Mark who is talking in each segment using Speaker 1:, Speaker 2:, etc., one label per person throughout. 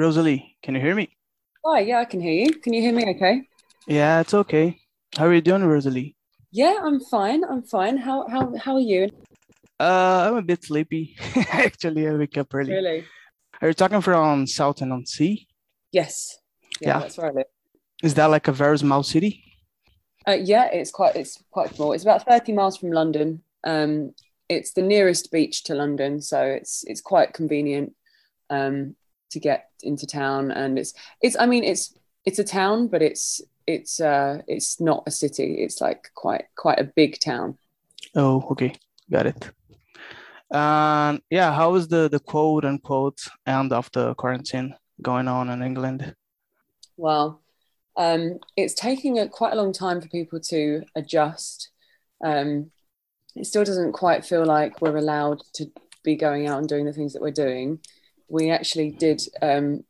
Speaker 1: Rosalie, can you hear me?
Speaker 2: Hi, yeah, I can hear you. Can you hear me okay?
Speaker 1: Yeah, it's okay. How are you doing, Rosalie?
Speaker 2: Yeah, I'm fine. I'm fine. How how how are you?
Speaker 1: Uh, I'm a bit sleepy. Actually, I wake up early.
Speaker 2: Really?
Speaker 1: Are you talking from Southend on Sea?
Speaker 2: Yes. Yeah,
Speaker 1: Yeah.
Speaker 2: that's where I live.
Speaker 1: Is that like a very small city?
Speaker 2: Uh, yeah, it's quite it's quite small. It's about 30 miles from London. Um, it's the nearest beach to London, so it's it's quite convenient um, to get into town. And it's it's I mean it's it's a town, but it's it's uh, it's not a city. It's like quite quite a big town.
Speaker 1: Oh, okay, got it. Um, yeah, how is the the quote unquote end of the quarantine going on in England?
Speaker 2: Well, um, it's taking a, quite a long time for people to adjust. Um, it still doesn't quite feel like we're allowed to be going out and doing the things that we're doing. We actually did, um,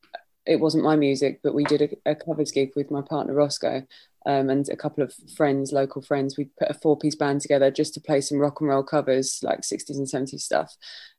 Speaker 2: it wasn't my music, but we did a, a covers gig with my partner Roscoe um, and a couple of friends, local friends. We put a four piece band together just to play some rock and roll covers, like 60s and 70s stuff,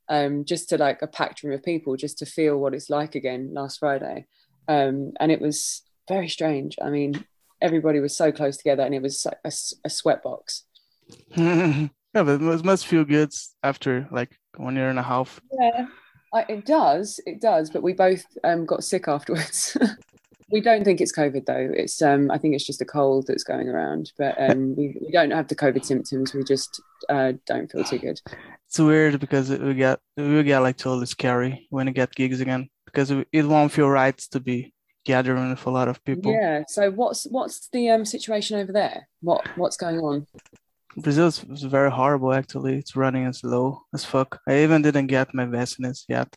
Speaker 2: um, just to like a packed room of people, just to feel what it's like again last Friday. Um, and it was very strange. I mean, everybody was so close together and it was a, a, s- a sweatbox.
Speaker 1: yeah, but it must must feel good after like one year and a half.
Speaker 2: Yeah, I, it does. It does. But we both um, got sick afterwards. we don't think it's COVID though. It's um, I think it's just a cold that's going around. But um, we, we don't have the COVID symptoms. We just uh, don't feel too good.
Speaker 1: It's weird because we get we get like totally scary when you get gigs again because it, it won't feel right to be gathering with a lot of people.
Speaker 2: Yeah. So what's what's the um, situation over there? What what's going on?
Speaker 1: Brazil is very horrible actually. It's running as low as fuck. I even didn't get my vaccines yet.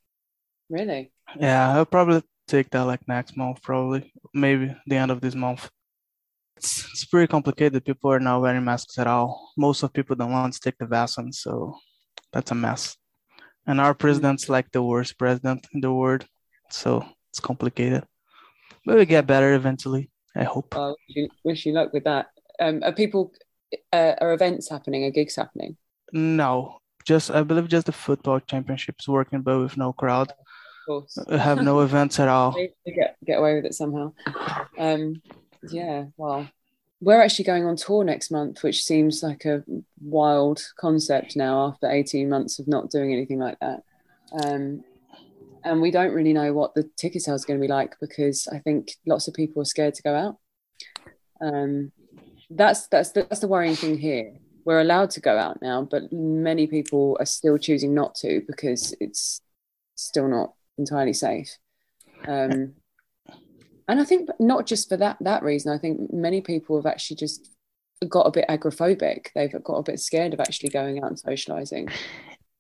Speaker 2: Really?
Speaker 1: Yeah, I'll probably take that like next month, probably maybe the end of this month. It's, it's pretty complicated. People are not wearing masks at all. Most of people don't want to take the vaccine, so that's a mess. And our president's like the worst president in the world, so it's complicated. But we get better eventually. I hope.
Speaker 2: I wish you, wish you luck with that. Um, are people uh, are events happening? Are gigs happening?
Speaker 1: No, just I believe just the football championships working, but with no crowd.
Speaker 2: Of course.
Speaker 1: Have no events at all.
Speaker 2: Get get away with it somehow. Um, yeah, well, we're actually going on tour next month, which seems like a wild concept now after 18 months of not doing anything like that. Um, and we don't really know what the ticket sales are going to be like because I think lots of people are scared to go out. Um, that's that's the, that's the worrying thing here. We're allowed to go out now, but many people are still choosing not to because it's still not entirely safe. Um, and I think not just for that that reason. I think many people have actually just got a bit agoraphobic. They've got a bit scared of actually going out and socializing.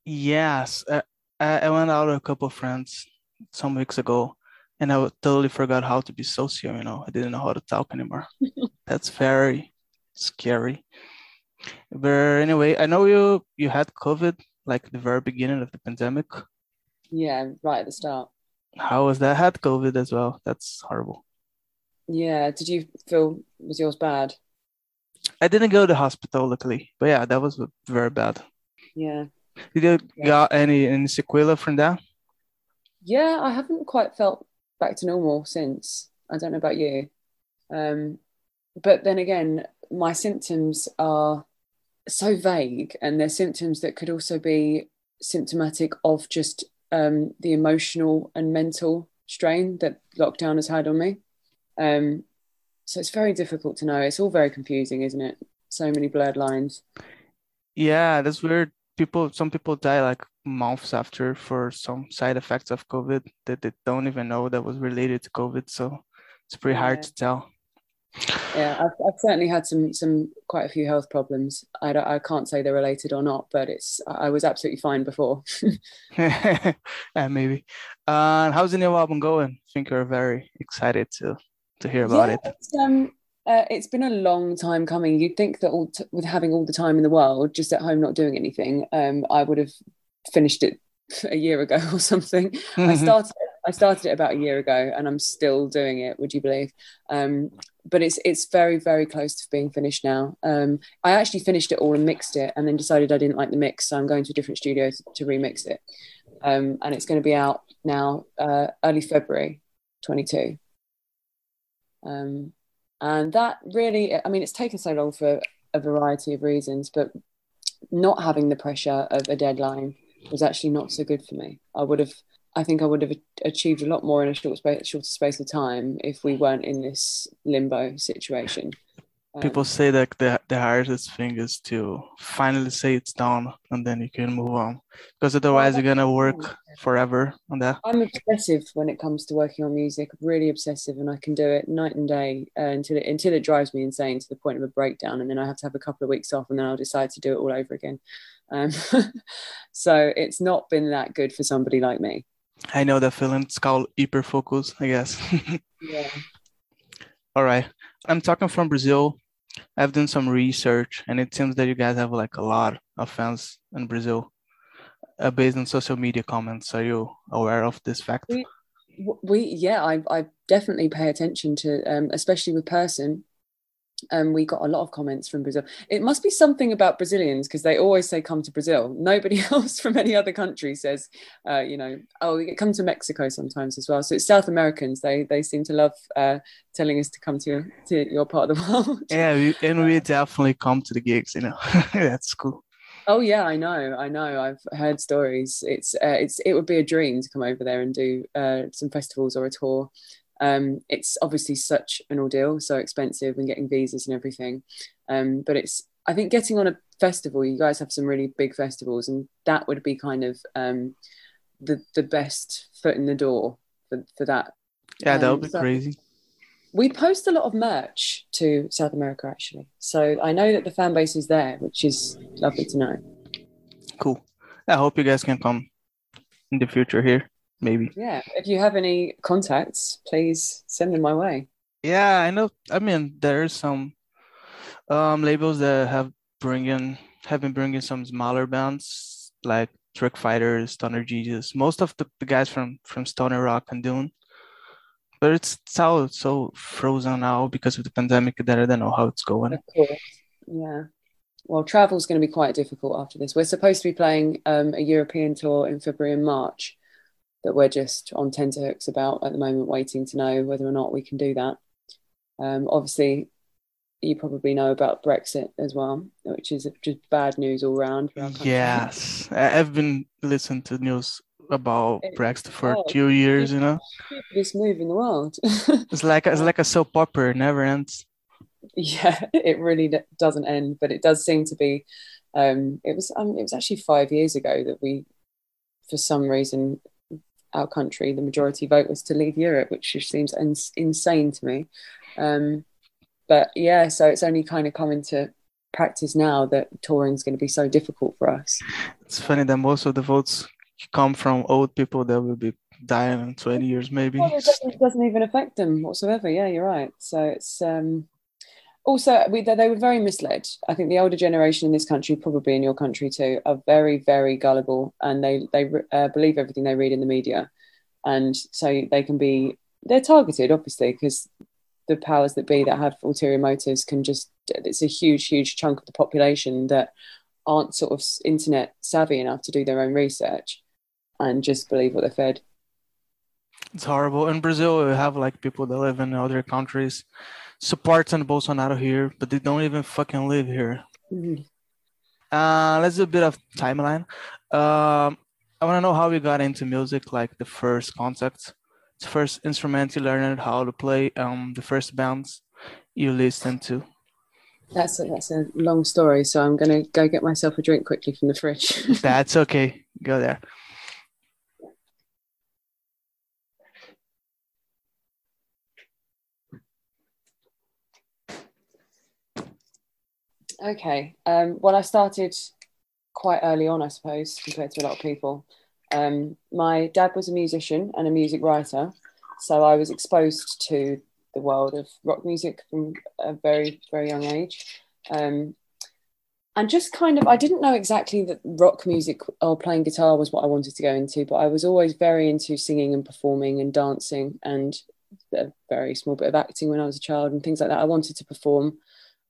Speaker 1: Yes, uh, I, I went out with a couple of friends some weeks ago, and I totally forgot how to be social. You know, I didn't know how to talk anymore. That's very scary. But anyway, I know you you had COVID like the very beginning of the pandemic.
Speaker 2: Yeah, right at the start.
Speaker 1: How was that? I had COVID as well. That's horrible.
Speaker 2: Yeah. Did you feel was yours bad?
Speaker 1: I didn't go to the hospital, luckily, but yeah, that was very bad.
Speaker 2: Yeah.
Speaker 1: Did you
Speaker 2: Yeah.
Speaker 1: got any any sequela from that?
Speaker 2: Yeah, I haven't quite felt back to normal since. I don't know about you. Um, but then again, my symptoms are so vague, and they're symptoms that could also be symptomatic of just um, the emotional and mental strain that lockdown has had on me. Um, so it's very difficult to know. It's all very confusing, isn't it? So many blurred lines.
Speaker 1: Yeah, that's weird. People, some people die like months after for some side effects of COVID that they don't even know that was related to COVID. So it's pretty hard to tell.
Speaker 2: Yeah, I've, I've certainly had some some quite a few health problems. I don't, I can't say they're related or not, but it's I was absolutely fine before.
Speaker 1: Yeah, maybe. Uh, how's the new album going? I think you're very excited to to hear about
Speaker 2: Yeah,
Speaker 1: it.
Speaker 2: it's um uh, it's been a long time coming. You'd think that all t with having all the time in the world, just at home not doing anything, um, I would have finished it a year ago or something. I started I started it about a year ago, and I'm still doing it. Would you believe? Um, but it's it's very very close to being finished now. Um, I actually finished it all and mixed it, and then decided I didn't like the mix, so I'm going to a different studio to, to remix it. Um, and it's going to be out now uh, early February. 22. Um, and that really, I mean, it's taken so long for a variety of reasons, but not having the pressure of a deadline was actually not so good for me. I would have, I think I would have achieved a lot more in a short space, shorter space of time if we weren't in this limbo situation.
Speaker 1: People
Speaker 2: Um,
Speaker 1: say that the, the hardest thing is to finally say it's done and then you can move on. Because otherwise, you're going to work forever on that.
Speaker 2: I'm obsessive when it comes to working on music, really obsessive, and I can do it night and day uh, until it until it drives me insane to the point of a breakdown, and then I have to have a couple of weeks off, and then I'll decide to do it all over again. Um, so it's not been that good for somebody like me.
Speaker 1: I know that feeling. It's called hyperfocus, I guess.
Speaker 2: Yeah.
Speaker 1: All right. I'm talking from Brazil. I've done some research, and it seems that you guys have like a lot of fans in Brazil, uh, based on social media comments. Are you aware of this fact?
Speaker 2: We- We yeah, I I definitely pay attention to, um, especially with Purson. Um, we got a lot of comments from Brazil. It must be something about Brazilians because they always say come to Brazil. Nobody else from any other country says, uh, you know, oh, we come to Mexico sometimes as well. So it's South Americans. They they seem to love uh, telling us to come to your, to your part of the world.
Speaker 1: Yeah, we, and we definitely come to the gigs. You know, that's cool.
Speaker 2: Oh yeah, I know, I know. I've heard stories. It's uh, it's it would be a dream to come over there and do uh, some festivals or a tour. Um, it's obviously such an ordeal, so expensive, and getting visas and everything. Um, but it's I think getting on a festival. You guys have some really big festivals, and that would be kind of um, the the best foot in the door for for that.
Speaker 1: Yeah, that
Speaker 2: Um,
Speaker 1: would be
Speaker 2: so-
Speaker 1: crazy.
Speaker 2: We post a lot of merch to South America actually, so I know that the fan base is there, which is lovely to know.
Speaker 1: Cool. I hope you guys can come in the future here, maybe.
Speaker 2: Yeah, if you have any contacts, please send them my way.
Speaker 1: Yeah, I know. I mean, there's some um labels that have bringing have been bringing some smaller bands like Trick Fighters, Stoned Jesus. Most of the, the guys from from Stoner Rock and Dune. But it's so so frozen now because of the pandemic that I don't know how it's going.
Speaker 2: Of course. Yeah. Well, travel's going to be quite difficult after this. We're supposed to be playing um, a European tour in February and March that we're just on tenterhooks about at the moment, waiting to know whether or not we can do that. Um, obviously, you probably know about Brexit as well, which is just bad news all round. for our country.
Speaker 1: Yes, I've been listening to news about
Speaker 2: It-
Speaker 1: Brexit for
Speaker 2: oh,
Speaker 1: two years, you know.
Speaker 2: Stupidest move in the world.
Speaker 1: It's like it's like a soap opera, it never ends.
Speaker 2: yeah it really doesn't end but it does seem to be um it was um, it was actually five years ago that we for some reason our country the majority vote was to leave europe which just seems ins- insane to me um but yeah so it's only kind of come into practice now that touring is going to be so difficult for us
Speaker 1: It's funny that most of the votes come from old people that will be dying in 20 years, maybe.
Speaker 2: Well, it doesn't, it doesn't even affect them whatsoever. Yeah, you're right. So it's um, also we, they, were very misled. I think the older generation in this country, probably in your country too, are very, very gullible, and they they uh, believe everything they read in the media, and so they can be they're targeted, obviously, because the powers that be that have ulterior motives can just it's a huge, huge chunk of the population that aren't sort of internet savvy enough to do their own research and just believe what they're fed.
Speaker 1: It's horrible. In Brazil, we have like people that live in other countries supporting Bolsonaro here, but they don't even fucking live here.
Speaker 2: Mhm.
Speaker 1: Uh, let's do a bit of timeline. Um, I want to know how you got into music, like the first contact, the first instrument you learned how to play, um, the first bands you listened to.
Speaker 2: That's a, that's a long story, so I'm gonna go get myself a drink quickly from the fridge.
Speaker 1: That's okay. Go there.
Speaker 2: Okay. Um, well, I started quite early on, I suppose, compared to a lot of people. Um, my dad was a musician and a music writer, so I was exposed to the world of rock music from a very, very young age. Um, and just kind of, I didn't know exactly that rock music or playing guitar was what I wanted to go into, but I was always very into singing and performing and dancing and a very small bit of acting when I was a child and things like that. I wanted to perform.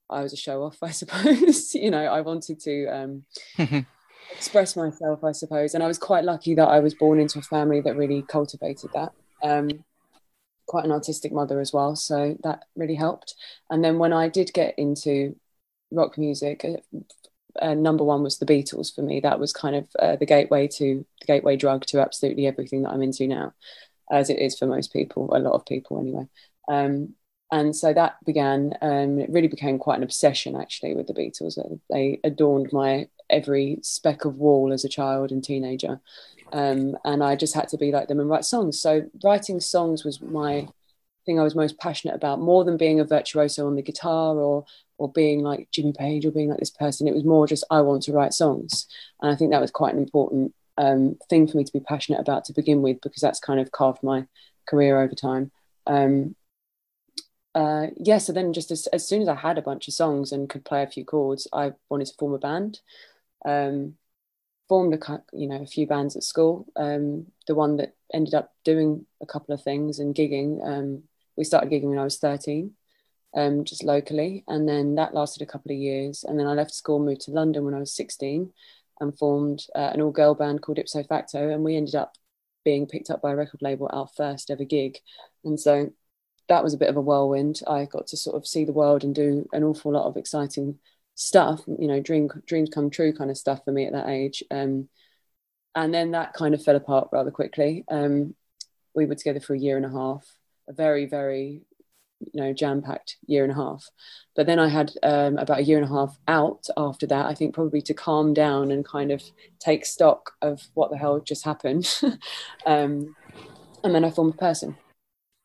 Speaker 2: I was a show off, I suppose. you know, I wanted to um, express myself, I suppose. And I was quite lucky that I was born into a family that really cultivated that. Um, quite an artistic mother as well, so that really helped. And then when I did get into rock music, uh, uh, number one was the Beatles for me. That was kind of uh, the gateway to the gateway drug to absolutely everything that I'm into now, as it is for most people, a lot of people anyway. Um, and so that began. Um, it really became quite an obsession actually with the Beatles. They adorned my every speck of wall as a child and teenager, um, and I just had to be like them and write songs. So writing songs was my thing I was most passionate about, more than being a virtuoso on the guitar or or being like Jimmy Page or being like this person. It was more just I want to write songs, and I think that was quite an important um, thing for me to be passionate about to begin with because that's kind of carved my career over time. Um, uh, yeah, so then just as, as soon as I had a bunch of songs and could play a few chords, I wanted to form a band. Um, formed a you know a few bands at school. Um, the one that ended up doing a couple of things and gigging. Um, we started gigging when I was thirteen, um, just locally, and then that lasted a couple of years. And then I left school, moved to London when I was sixteen, and formed uh, an all-girl band called Ipso Facto, and we ended up being picked up by a record label, our first ever gig, and so that was a bit of a whirlwind. I got to sort of see the world and do an awful lot of exciting stuff, you know, dream dreams come true kind of stuff for me at that age. Um, and then that kind of fell apart rather quickly. Um, we were together for a year and a half, a very, very, you know, jam-packed year and a half. But then I had um, about a year and a half out after that. I think probably to calm down and kind of take stock of what the hell just happened. um, and then I formed a Purson.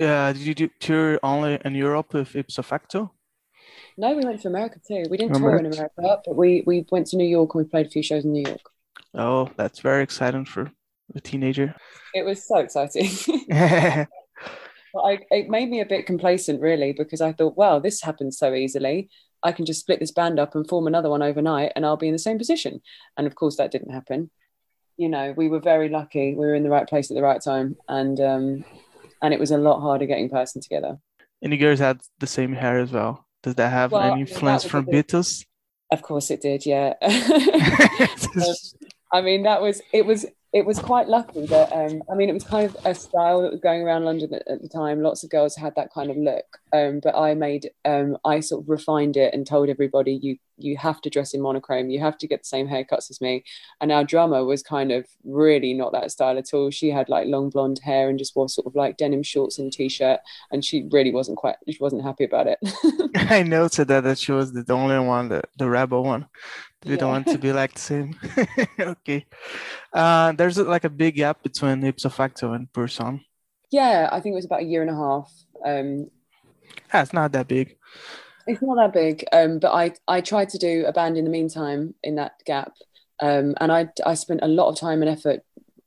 Speaker 1: Yeah, did you do tour only in Europe with Ipso Facto?
Speaker 2: No, we went to America too. We didn't tour in America, but we we went to New York and we played a few shows in New York.
Speaker 1: Oh, that's very exciting for a teenager.
Speaker 2: It was so exciting. but I, it made me a bit complacent, really, because I thought, well, this happens so easily. I can just split this band up and form another one overnight, and I'll be in the same position. And of course, that didn't happen. You know, we were very lucky. We were in the right place at the right time, and um, and it was a lot harder getting Purson together.
Speaker 1: And you guys had the same hair as well. Does that have well, any influence from Beatles?
Speaker 2: Of course it did, yeah. I mean, that was it was it was quite lucky that um, I mean it was kind of a style that was going around London at, at the time. Lots of girls had that kind of look, um, but I made um, I sort of refined it and told everybody you you have to dress in monochrome, you have to get the same haircuts as me. And our drummer was kind of really not that style at all. She had like long blonde hair and just wore sort of like denim shorts and t-shirt, and she really wasn't quite she wasn't happy about it.
Speaker 1: I noted that that she was the only one, the, the rebel one. We yeah. don't want to be like the same. okay. Uh, there's like a big gap between ipso facto and Purson.
Speaker 2: Yeah, I think it was about a year and a half. Um,
Speaker 1: yeah, it's not that big.
Speaker 2: It's not that big. Um, but I I tried to do a band in the meantime in that gap. Um, and I I spent a lot of time and effort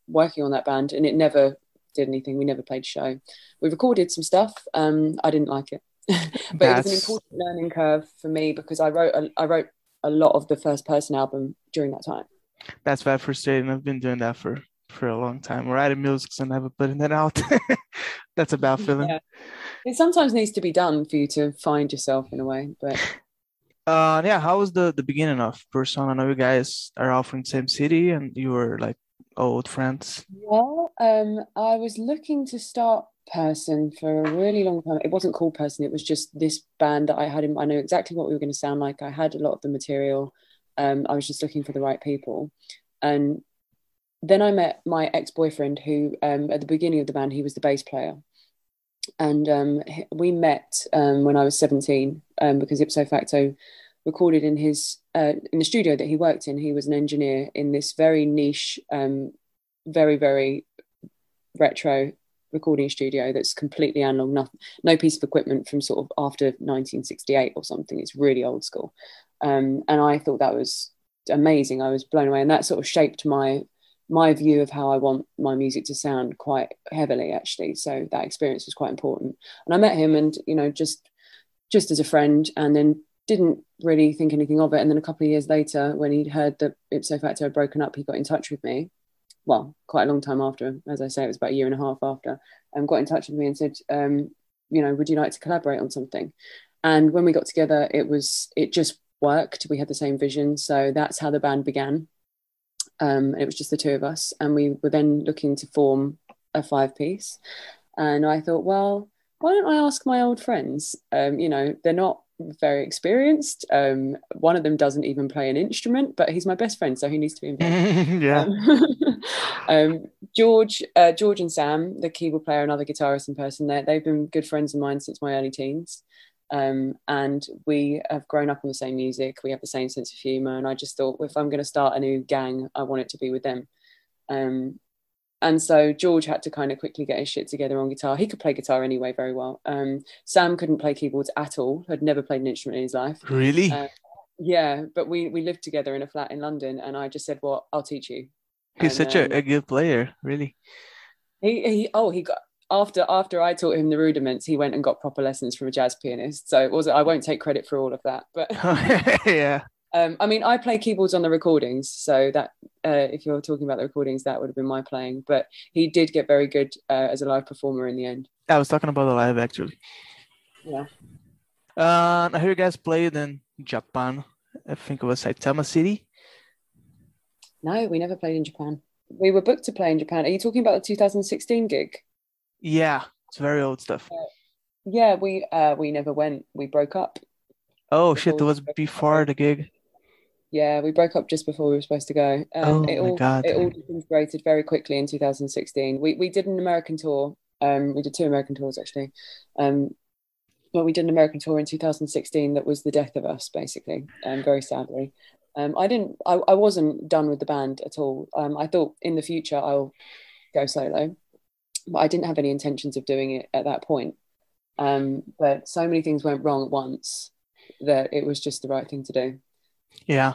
Speaker 2: working on that band, and it never did anything. We never played a show. We recorded some stuff. Um, I didn't like it, but That's... it was an important learning curve for me because I wrote a, I wrote a lot of the first Purson album during that time.
Speaker 1: That's very frustrating. I've been doing that for for a long time. or Writing music and never putting it out. That's a bad feeling. Yeah.
Speaker 2: It sometimes needs to be done for you to find yourself in a way. But
Speaker 1: uh yeah, how was the the beginning of Purson? I know you guys are all from the same city and you were like old friends.
Speaker 2: Well, um I was looking to start Purson for a really long time. It wasn't called Purson, it was just this band that I had in I know exactly what we were going to sound like. I had a lot of the material. Um, I was just looking for the right people. And then I met my ex-boyfriend who um, at the beginning of the band he was the bass player. And um, we met um, when I was 17 um, because ipso facto recorded in his uh, in the studio that he worked in. He was an engineer in this very niche, um, very very retro recording studio that's completely analog, no, no piece of equipment from sort of after 1968 or something. It's really old school. Um, and I thought that was amazing. I was blown away. And that sort of shaped my my view of how I want my music to sound quite heavily actually. So that experience was quite important. And I met him and, you know, just just as a friend and then didn't really think anything of it. And then a couple of years later, when he'd heard that ipso facto had broken up, he got in touch with me well, quite a long time after, as I say, it was about a year and a half after, and got in touch with me and said, um, you know, would you like to collaborate on something? And when we got together, it was it just worked. We had the same vision, so that's how the band began. Um, it was just the two of us, and we were then looking to form a five piece. And I thought, well, why don't I ask my old friends? Um, you know, they're not very experienced. Um, one of them doesn't even play an instrument, but he's my best friend, so he needs to be involved.
Speaker 1: yeah.
Speaker 2: Um, um, George, uh, George and Sam, the keyboard player and other guitarist in Purson, they've been good friends of mine since my early teens. Um, and we have grown up on the same music. We have the same sense of humor. And I just thought, if I'm going to start a new gang, I want it to be with them. Um, and so George had to kind of quickly get his shit together on guitar. He could play guitar anyway very well. Um, Sam couldn't play keyboards at all. Had never played an instrument in his life.
Speaker 1: Really?
Speaker 2: Uh, yeah, but we we lived together in a flat in London, and I just said, "Well, I'll teach you."
Speaker 1: He's
Speaker 2: and,
Speaker 1: such um, a, a good player, really.
Speaker 2: He he. Oh, he got after after I taught him the rudiments, he went and got proper lessons from a jazz pianist. So it was I won't take credit for all of that, but
Speaker 1: yeah.
Speaker 2: Um, I mean, I play keyboards on the recordings, so that uh, if you're talking about the recordings, that would have been my playing. But he did get very good uh, as a live performer in the end.
Speaker 1: I was talking about the live actually.
Speaker 2: Yeah.
Speaker 1: Uh, I heard you guys played in Japan. I think it was Saitama City.
Speaker 2: No, we never played in Japan. We were booked to play in Japan. Are you talking about the 2016 gig?
Speaker 1: Yeah, it's very old stuff.
Speaker 2: Uh, yeah, we uh, we never went. We broke up.
Speaker 1: Oh shit! It was before the gig.
Speaker 2: Yeah, we broke up just before we were supposed to go. Um,
Speaker 1: oh
Speaker 2: it
Speaker 1: my
Speaker 2: all,
Speaker 1: god!
Speaker 2: It all disintegrated very quickly in 2016. We we did an American tour. Um, we did two American tours actually. Um, but we did an American tour in 2016 that was the death of us, basically, um, very sadly. Um, I didn't. I, I wasn't done with the band at all. Um, I thought in the future I'll go solo, I didn't have any intentions of doing it at that point. Um, but so many things went wrong at once that it was just the right thing to do.
Speaker 1: Yeah.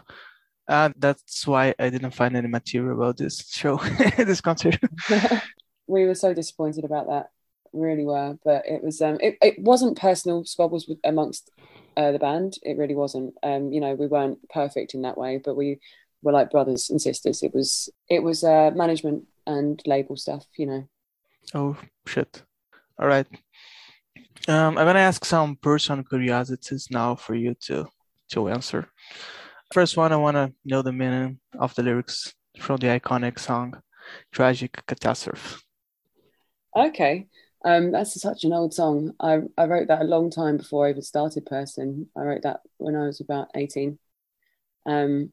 Speaker 1: Uh, that's why I didn't find any material about this show, this concert.
Speaker 2: we were so disappointed about that, really were. But it was, um, it, it wasn't personal squabbles with, amongst uh, the band. It really wasn't. Um, you know, we weren't perfect in that way, but we were like brothers and sisters. It was, it was uh, management and label stuff. You know.
Speaker 1: Oh shit! All right. Um, I'm gonna ask some personal curiosities now for you to to answer. First one, I want to know the meaning of the lyrics from the iconic song Tragic Catastrophe.
Speaker 2: Okay. Um, that's such an old song. I, I wrote that a long time before I even started Purson. I wrote that when I was about 18. Um,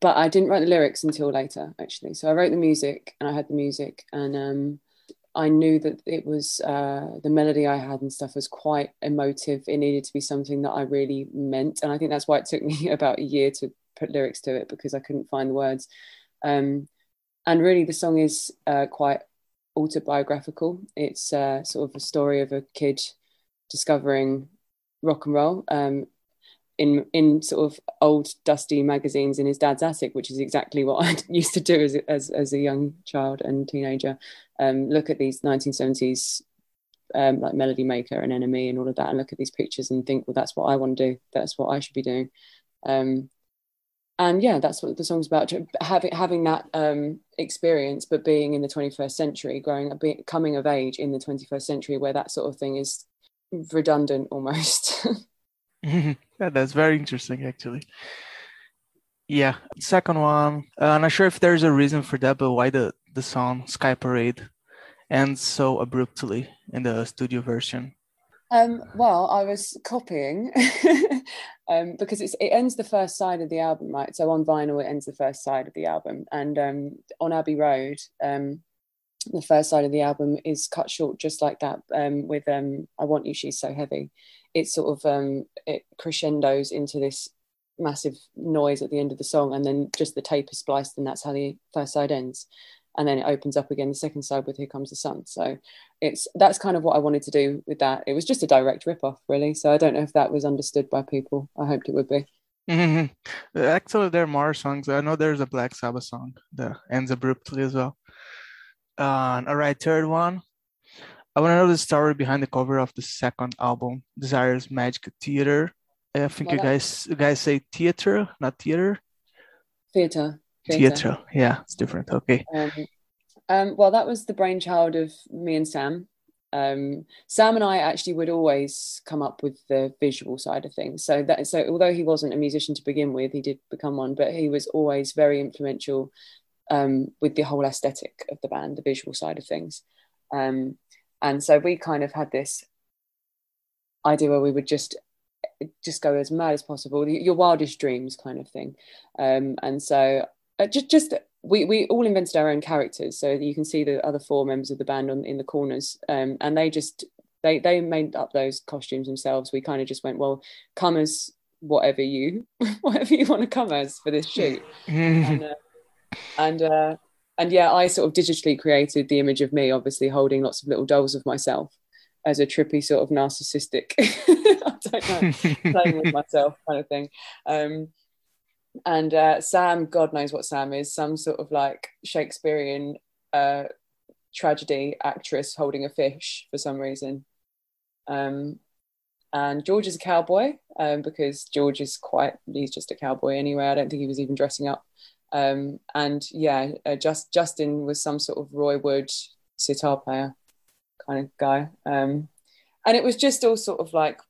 Speaker 2: but I didn't write the lyrics until later, actually. So I wrote the music and I had the music and um, I knew that it was uh, the melody I had and stuff was quite emotive. It needed to be something that I really meant, and I think that's why it took me about a year to put lyrics to it because I couldn't find the words. Um, and really, the song is uh, quite autobiographical. It's uh, sort of a story of a kid discovering rock and roll um, in in sort of old dusty magazines in his dad's attic, which is exactly what I used to do as as, as a young child and teenager. Um, look at these 1970s um, like Melody Maker and NME and all of that, and look at these pictures and think, well, that's what I want to do. That's what I should be doing. Um, and yeah, that's what the song's about. Having having that um, experience, but being in the 21st century, growing up, coming of age in the 21st century, where that sort of thing is redundant almost.
Speaker 1: yeah, that's very interesting, actually. Yeah, second one. Uh, I'm not sure if there's a reason for that, but why the the song Sky Parade ends so abruptly in the studio version?
Speaker 2: Um, well, I was copying um, because it ends the first side of the album, right? So on vinyl, it ends the first side of the album, and um, on Abbey Road, um, the first side of the album is cut short just like that. Um, with um, "I Want You, She's So Heavy," it sort of it crescendos into this massive noise at the end of the song, and then just the tape is spliced, and that's how the first side ends. And then it opens up again the second side with here comes the sun. So it's that's kind of what i wanted to do with that. It was just a direct rip off really. So i don't know if that was understood by people. I hoped it would be.
Speaker 1: Mm-hmm. actually there are more songs. I know there's a black sabbath song that ends abruptly as well uh, all right third one i want to know the story behind the cover of the second album desires magic theater i think well, you guys you guys say theater not theater
Speaker 2: theater
Speaker 1: Theatre. Yeah, it's different. Okay.
Speaker 2: Um, um, well, that was the brainchild of me and Sam. Um, Sam and I actually would always come up with the visual side of things. So that so although he wasn't a musician to begin with, he did become one, but he was always very influential um, with the whole aesthetic of the band, the visual side of things. Um, and so we kind of had this idea where we would just just go as mad as possible, your wildest dreams kind of thing. Um, and so uh, just just we we all invented our own characters, so you can see the other four members of the band on in the corners, um, and they just they they made up those costumes themselves. We kind of just went, well, come as whatever you whatever you want to come as for this shoot, and uh, and, uh, and yeah, I sort of digitally created the image of me, obviously holding lots of little dolls of myself as a trippy sort of narcissistic, I don't know, playing with myself kind of thing. Um, and uh, Sam, God knows what Sam is, some sort of like Shakespearean uh, tragedy actress holding a fish for some reason. Um, and George is a cowboy um, because George is quite, he's just a cowboy anyway. I don't think he was even dressing up. Um, and yeah, uh, just Justin was some sort of Roy Wood sitar player kind of guy. Um, and it was just all sort of like,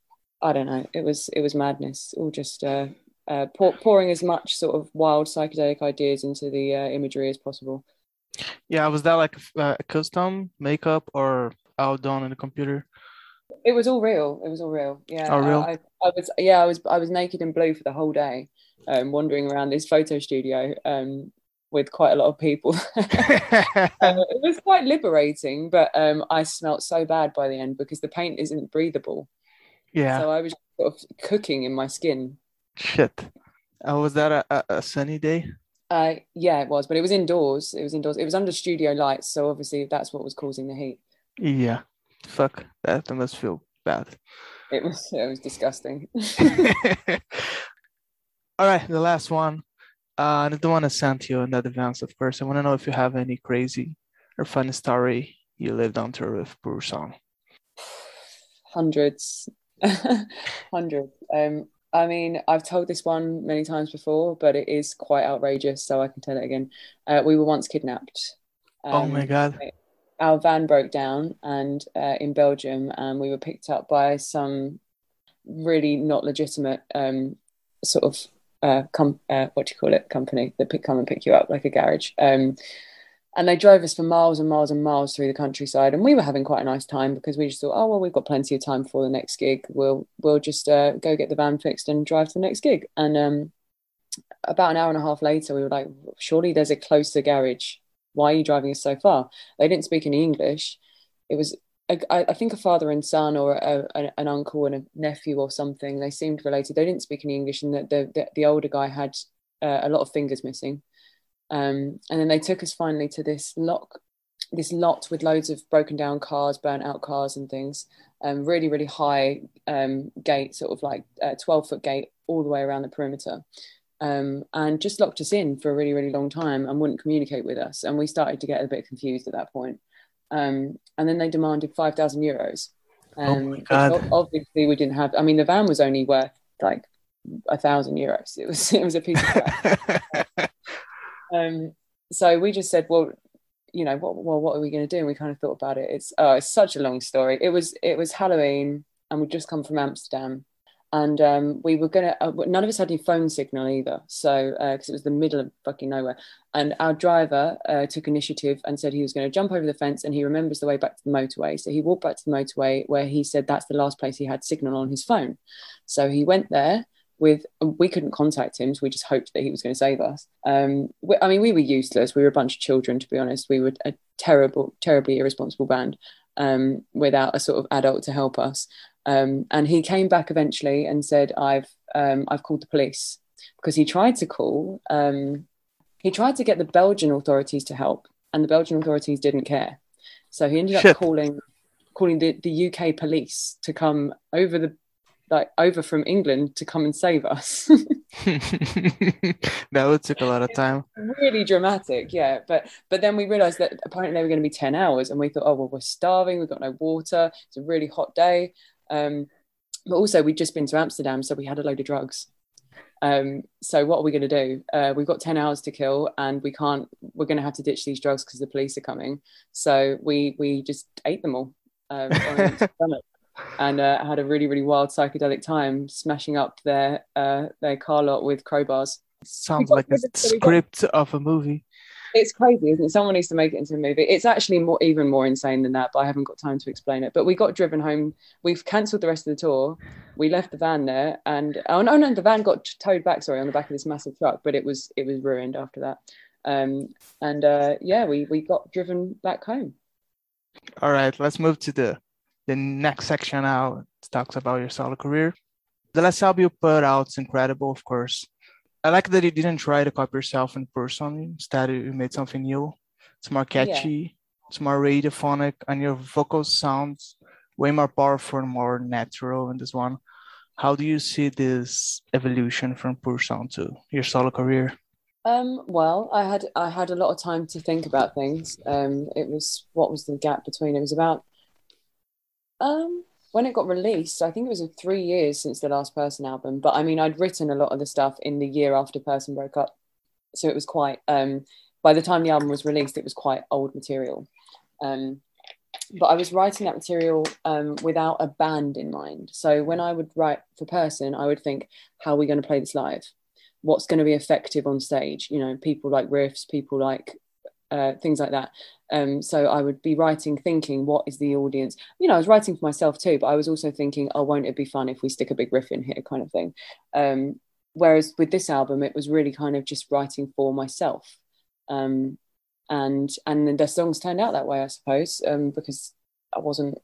Speaker 2: I don't know, it was it was madness, all just uh, uh, pour, pouring as much sort of wild psychedelic ideas into the uh, imagery as possible.
Speaker 1: Yeah, was that like uh, custom makeup or all done in the computer?
Speaker 2: It was all real. It was all real. Yeah.
Speaker 1: Oh, real.
Speaker 2: I, I was yeah. I was I was naked and blue for the whole day, um, wandering around this photo studio um, with quite a lot of people. uh, it was quite liberating, but um, I smelt so bad by the end because the paint isn't breathable.
Speaker 1: Yeah.
Speaker 2: So I was sort of cooking in my skin.
Speaker 1: Shit. Uh, was that a, a, a sunny day?
Speaker 2: Uh, yeah, it was, but it was indoors. It was indoors. It was under studio lights, so obviously that's what was causing the heat.
Speaker 1: Yeah. Fuck. That must feel bad.
Speaker 2: It was. It was disgusting.
Speaker 1: All right, the last one. Uh, I don't want to send you in advance, of course. I want to know if you have any crazy or funny story you lived on tour with Sang.
Speaker 2: Hundreds, hundreds. Um, I mean, I've told this one many times before, but it is quite outrageous, so I can tell it again. Uh, we were once kidnapped.
Speaker 1: Um, oh my um, god!
Speaker 2: Our van broke down, and uh, in Belgium, and we were picked up by some really not legitimate um, sort of uh, com- uh, what do you call it? Company that pick, come and pick you up like a garage. Um, and they drove us for miles and miles and miles through the countryside. And we were having quite a nice time because we just thought oh well we've got plenty of time for the next gig. We'll we'll just uh, go get the van fixed and drive to the next gig. And um, about an hour and a half later we were like surely there's a closer garage why are you driving us so far they didn't speak any english it was I, I think a father and son or a, a, an uncle and a nephew or something they seemed related they didn't speak any english and the, the, the, older guy had uh, a lot of fingers missing um, and then they took us finally to this lock, this lot with loads of broken down cars, burnt out cars and things. Um, really, really high um, gate, sort of like a 12 foot gate all the way around the perimeter. Um, and just locked us in for a really, really long time and wouldn't communicate with us. And we started to get a bit confused at that point. Um, and then they demanded 5,000 euros.
Speaker 1: Um, oh
Speaker 2: obviously, we didn't have, I mean, the van was only worth like a thousand euros. It was, it was a piece of crap. Um, so we just said, well, you know, what, well, what are we going to do? And we kind of thought about it. It's, oh, it's such a long story. It was, it was Halloween, and we'd just come from Amsterdam, and um, we were gonna. Uh, none of us had any phone signal either, so because uh, it was the middle of fucking nowhere. And our driver uh, took initiative and said he was going to jump over the fence, and he remembers the way back to the motorway. So he walked back to the motorway where he said that's the last place he had signal on his phone. So he went there with we couldn't contact him so we just hoped that he was going to save us um, we, i mean we were useless we were a bunch of children to be honest we were a terrible terribly irresponsible band um, without a sort of adult to help us. Um, and he came back eventually and said i've um, i've called the police. Because he tried to call um, he tried to get the belgian authorities to help and the belgian authorities didn't care. So he ended up calling calling the, the uk police to come over the like over from England to come and save us.
Speaker 1: that would take a lot of time.
Speaker 2: Really dramatic, yeah. But but then we realised that apparently they were going to be ten hours, and we thought, oh well, we're starving. We've got no water. It's a really hot day. Um, but also we'd just been to Amsterdam, so we had a load of drugs. Um, so what are we going to do? Uh, we've got ten hours to kill, and we can't. We're going to have to ditch these drugs because the police are coming. So we we just ate them all. Um, and uh, had a really really wild psychedelic time smashing up their uh, their car lot with crowbars.
Speaker 1: Sounds like a script of a movie.
Speaker 2: it's crazy, isn't it? Someone needs to make it into a movie. It's actually more, even more insane than that, but I haven't got time to explain it. But we got driven home. We've cancelled the rest of the tour. We left the van there, and oh no, no, the van got towed back. Sorry, on the back of this massive truck, but it was it was ruined after that. Um, and uh, yeah, we we got driven back home.
Speaker 1: All right, let's move to the the next section now. Talks about your solo career. The last album you put out is incredible, of course. I like that you didn't try to copy yourself in Purson. Instead, you made something new. It's more catchy, yeah. it's more radiophonic, and your vocal sounds way more powerful and more natural in this one. How do you see this evolution from Purson to your solo career?
Speaker 2: Um, well, I had I had a lot of time to think about things. Um, it was what was the gap between? It was about um when it got released, I think it was three years since the last Purson album. But I mean, I'd written a lot of the stuff in the year after Purson broke up, so it was quite. Um, by the time the album was released, it was quite old material. Um, but I was writing that material um, without a band in mind. So when I would write for Purson, I would think, how are we going to play this live? What's going to be effective on stage? You know, people like riffs, people like uh, things like that. Um, so I would be writing, thinking, what is the audience? You know, I was writing for myself too, but I was also thinking, oh, won't it be fun if we stick a big riff in here, kind of thing. Um, whereas with this album, it was really kind of just writing for myself, um, and and the songs turned out that way, I suppose, um, because I wasn't.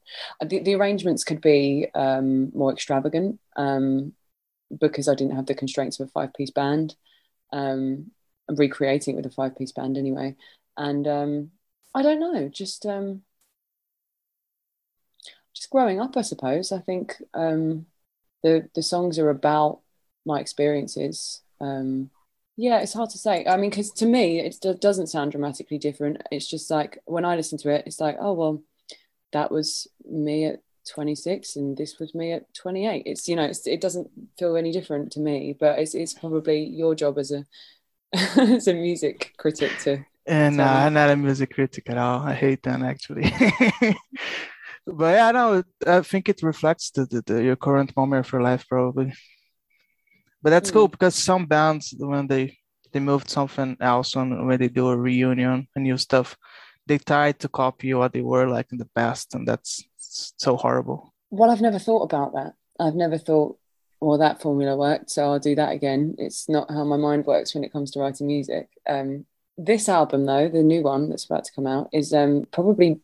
Speaker 2: The, the arrangements could be um, more extravagant um, because I didn't have the constraints of a five-piece band. I'm recreating it with a five-piece band anyway and um, I don't know, just um, just growing up, I suppose. I think um, the the songs are about my experiences. Um, yeah, it's hard to say. I mean, because to me, it doesn't sound dramatically different. It's just like when I listen to it, it's like, oh well, that was me at 26 and this was me at 28 it's you know it's, it doesn't feel any different to me but it's, it's probably your job as a as a music critic to
Speaker 1: and uh, I'm not a music critic at all. I hate them actually. but yeah, no, I think it reflects the, the, the, your current moment of your life probably. But that's mm. cool because some bands when they they moved something else on when they do a reunion and new stuff, they try to copy what they were like in the past, and that's so horrible.
Speaker 2: Well, I've never thought about that. I've never thought, well, that formula worked, so I'll do that again. It's not how my mind works when it comes to writing music. Um, this album though the new one that's about to come out is um probably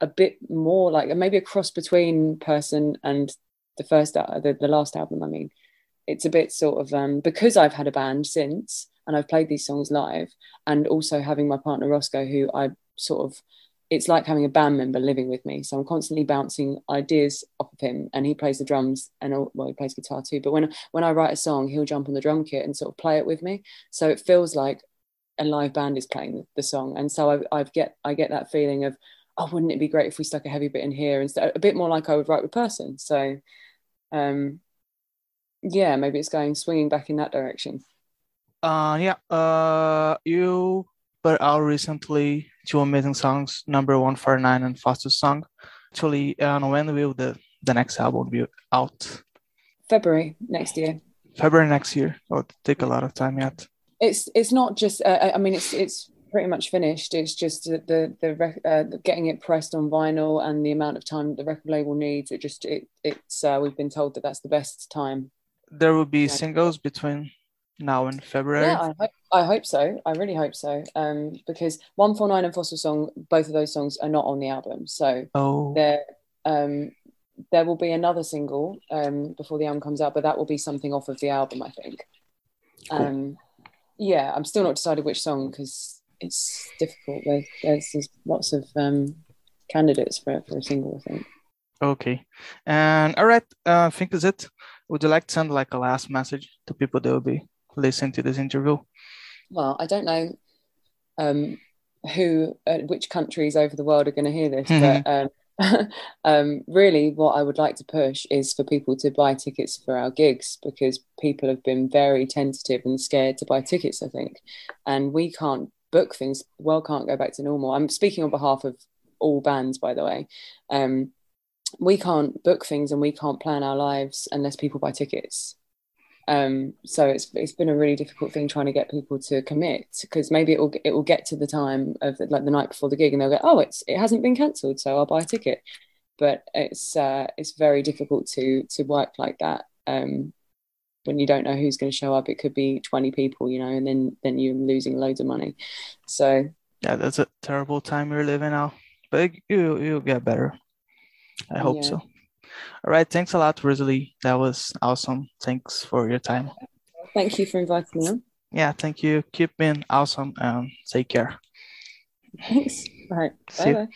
Speaker 2: a bit more like maybe a cross between Purson and the first uh, the, the last album i mean. It's a bit sort of um because i've had a band since and i've played these songs live and also having my partner roscoe who i sort of it's like having a band member living with me. So i'm constantly bouncing ideas off of him and he plays the drums and well he plays guitar too. But when when i write a song he'll jump on the drum kit and sort of play it with me. So it feels like a live band is playing the song. And so I, I get I get that feeling of oh wouldn't it be great if we stuck a heavy bit in here instead a bit more like I would write with Purson. So um yeah maybe it's going swinging back in that direction.
Speaker 1: Uh yeah uh you put out recently two amazing songs number one four nine and Fossil Song. Actually and when will the the next album be out?
Speaker 2: February next year.
Speaker 1: February next year. It'll take a lot of time yet
Speaker 2: it's it's not just. Uh, I mean, it's it's pretty much finished. It's just the the, the uh, getting it pressed on vinyl and the amount of time the record label needs. It just it it's uh, we've been told that that's the best time.
Speaker 1: There will be yeah. singles between now and February.
Speaker 2: Yeah, I hope, I hope so. I really hope so. Um, because one four nine and Fossil Song, both of those songs are not on the album, so
Speaker 1: oh.
Speaker 2: they're um there will be another single um before the album comes out, but that will be something off of the album, I think. Cool. Um, yeah, I'm still not decided which song because it's difficult. There's, there's, there's lots of um, candidates for for a single. I think.
Speaker 1: Okay, and all right. Uh, I think that's it. Would you like to send like a last message to people that will be listening to this interview?
Speaker 2: Well, I don't know um, who, uh, which countries over the world are going to hear this, mm-hmm. but um, um, really, what I would like to push is for people to buy tickets for our gigs because people have been very tentative and scared to buy tickets, I think. And we can't book things, well, can't go back to normal. I'm speaking on behalf of all bands, by the way. Um, we can't book things and we can't plan our lives unless people buy tickets. Um, so it's it's been a really difficult thing trying to get people to commit because maybe it will it will get to the time of the, like the night before the gig and they'll go, oh, it's it hasn't been cancelled, so I'll buy a ticket. But it's uh, it's very difficult to to work like that. Um, when you don't know who's going to show up, it could be 20 people, you know, and then then you're losing loads of money. So
Speaker 1: yeah, that's a terrible time we're living now, but you you'll get better. I hope yeah. so. All right. Thanks a lot, Rosalie. That was awesome. Thanks for your time.
Speaker 2: Thank you for inviting me on.
Speaker 1: Yeah, thank you. Keep being awesome and take care.
Speaker 2: Thanks. All right. Bye bye.